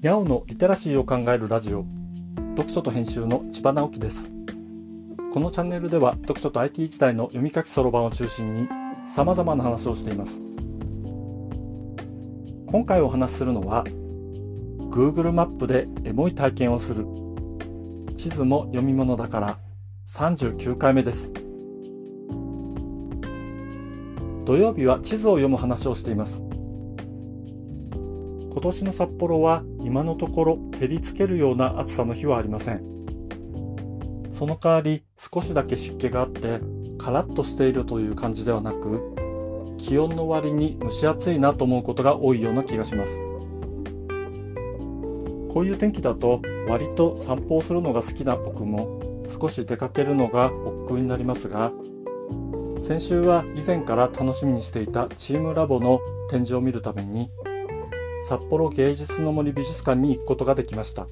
にゃおのリテラシーを考えるラジオ。読書と編集の千葉直樹です。このチャンネルでは読書と IT 時代の読み書きそろばんを中心に様々な話をしています。今回お話しするのは Google マップでエモい体験をする。地図も読み物だから39回目です。土曜日は地図を読む話をしています。今年の札幌は今のところ照りつけるような暑さの日はありません。その代わり少しだけ湿気があってカラッとしているという感じではなく気温の割に蒸し暑いなと思うことが多いような気がします。こういう天気だと割と散歩をするのが好きな僕も少し出かけるのが億劫になりますが先週は以前から楽しみにしていたチームラボの展示を見るために札幌芸術の森美術館に行くことができました。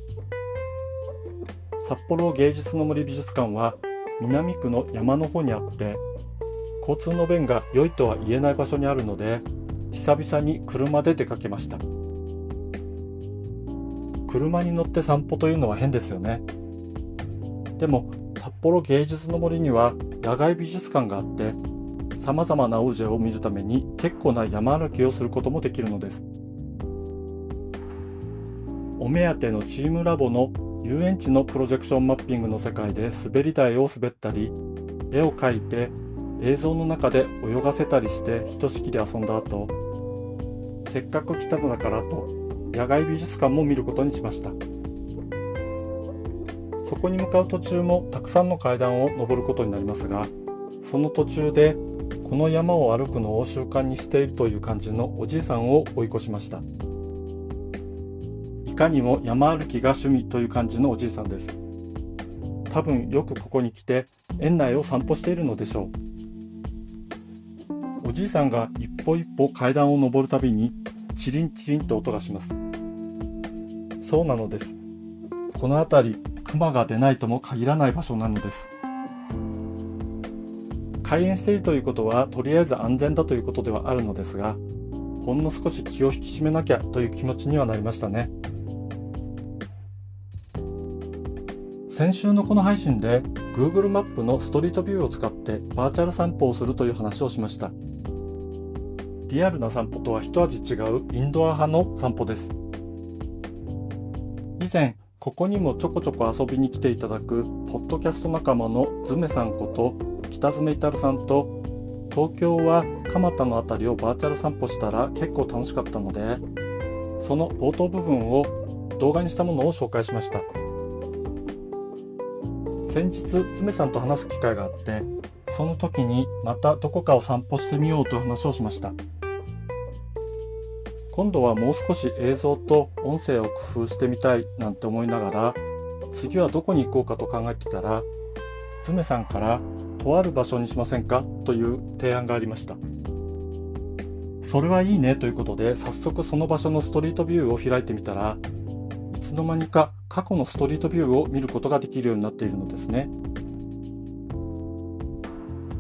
札幌芸術の森美術館は南区の山の方にあって交通の便が良いとは言えない場所にあるので久々に車で出かけました。車に乗って散歩というのは変ですよね。でも札幌芸術の森には野外美術館があってさまざまなオブジェを見るために結構な山歩きをすることもできるのです。お目当てのチームラボの遊園地のプロジェクションマッピングの世界で滑り台を滑ったり絵を描いて映像の中で泳がせたりしてひとしきり遊んだ後せっかく来たのだからと野外美術館も見ることにしました。そこに向かう途中もたくさんの階段を登ることになりますがその途中でこの山を歩くのを習慣にしているという感じのおじいさんを追い越しました。かにも山歩きが趣味という感じのおじいさんです。多分よくここに来て園内を散歩しているのでしょう。おじいさんが一歩一歩階段を登るたびにチリンチリンと音がします。そうなのです。この辺り熊が出ないとも限らない場所なのです。開園しているということはとりあえず安全だということではあるのですがほんの少し気を引き締めなきゃという気持ちにはなりましたね。先週のこの配信で Google マップのストリートビューを使ってバーチャル散歩をするという話をしました。リアルな散歩とは一味違うインドア派の散歩です。以前ここにもちょこちょこ遊びに来ていただくポッドキャスト仲間のズメさんこと北爪至さんと東京は蒲田の辺りをバーチャル散歩したら結構楽しかったのでその冒頭部分を動画にしたものを紹介しました。先日ズメさんと話す機会があってその時にまたどこかを散歩してみようという話をしました。今度はもう少し映像と音声を工夫してみたいなんて思いながら次はどこに行こうかと考えてたらズメさんからとある場所にしませんかという提案がありました。それはいいねということで早速その場所のストリートビューを開いてみたらつの間にか過去のストリートビューを見ることができるようになっているのですね。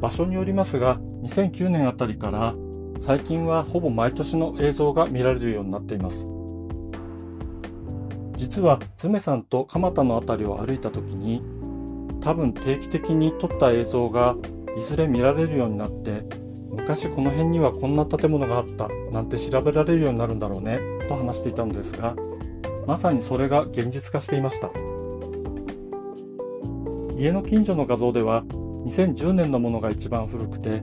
場所によりますが2009年あたりから最近はほぼ毎年の映像が見られるようになっています。実はズメさんと蒲田の辺りを歩いた時に多分定期的に撮った映像がいずれ見られるようになって昔この辺にはこんな建物があったなんて調べられるようになるんだろうねと話していたのですがまさにそれが現実化していました。家の近所の画像では2010年のものが一番古くて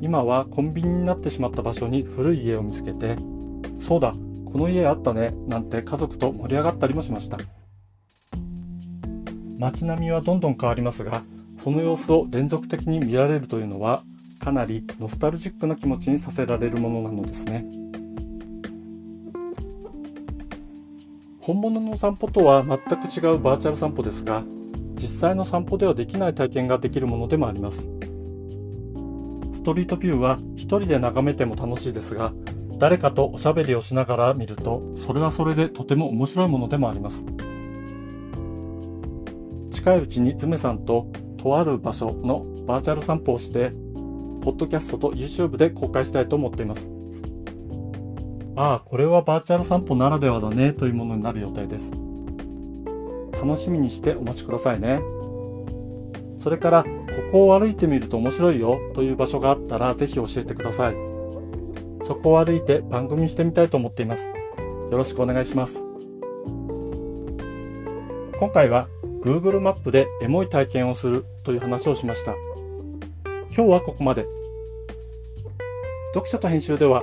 今はコンビニになってしまった場所に古い家を見つけてそうだこの家あったねなんて家族と盛り上がったりもしました。街並みはどんどん変わりますがその様子を連続的に見られるというのはかなりノスタルジックな気持ちにさせられるものなのですね。本物の散歩とは全く違うバーチャル散歩ですが実際の散歩ではできない体験ができるものでもあります。ストリートビューは一人で眺めても楽しいですが誰かとおしゃべりをしながら見るとそれはそれでとても面白いものでもあります。近いうちにズメさんととある場所のバーチャル散歩をしてポッドキャストと YouTube で公開したいと思っています。ああ、これはバーチャル散歩ならではだねというものになる予定です。楽しみにしてお待ちくださいね。それから、ここを歩いてみると面白いよという場所があったらぜひ教えてください。そこを歩いて番組してみたいと思っています。よろしくお願いします。今回は Google マップでエモい体験をするという話をしました。今日はここまで。読書と編集では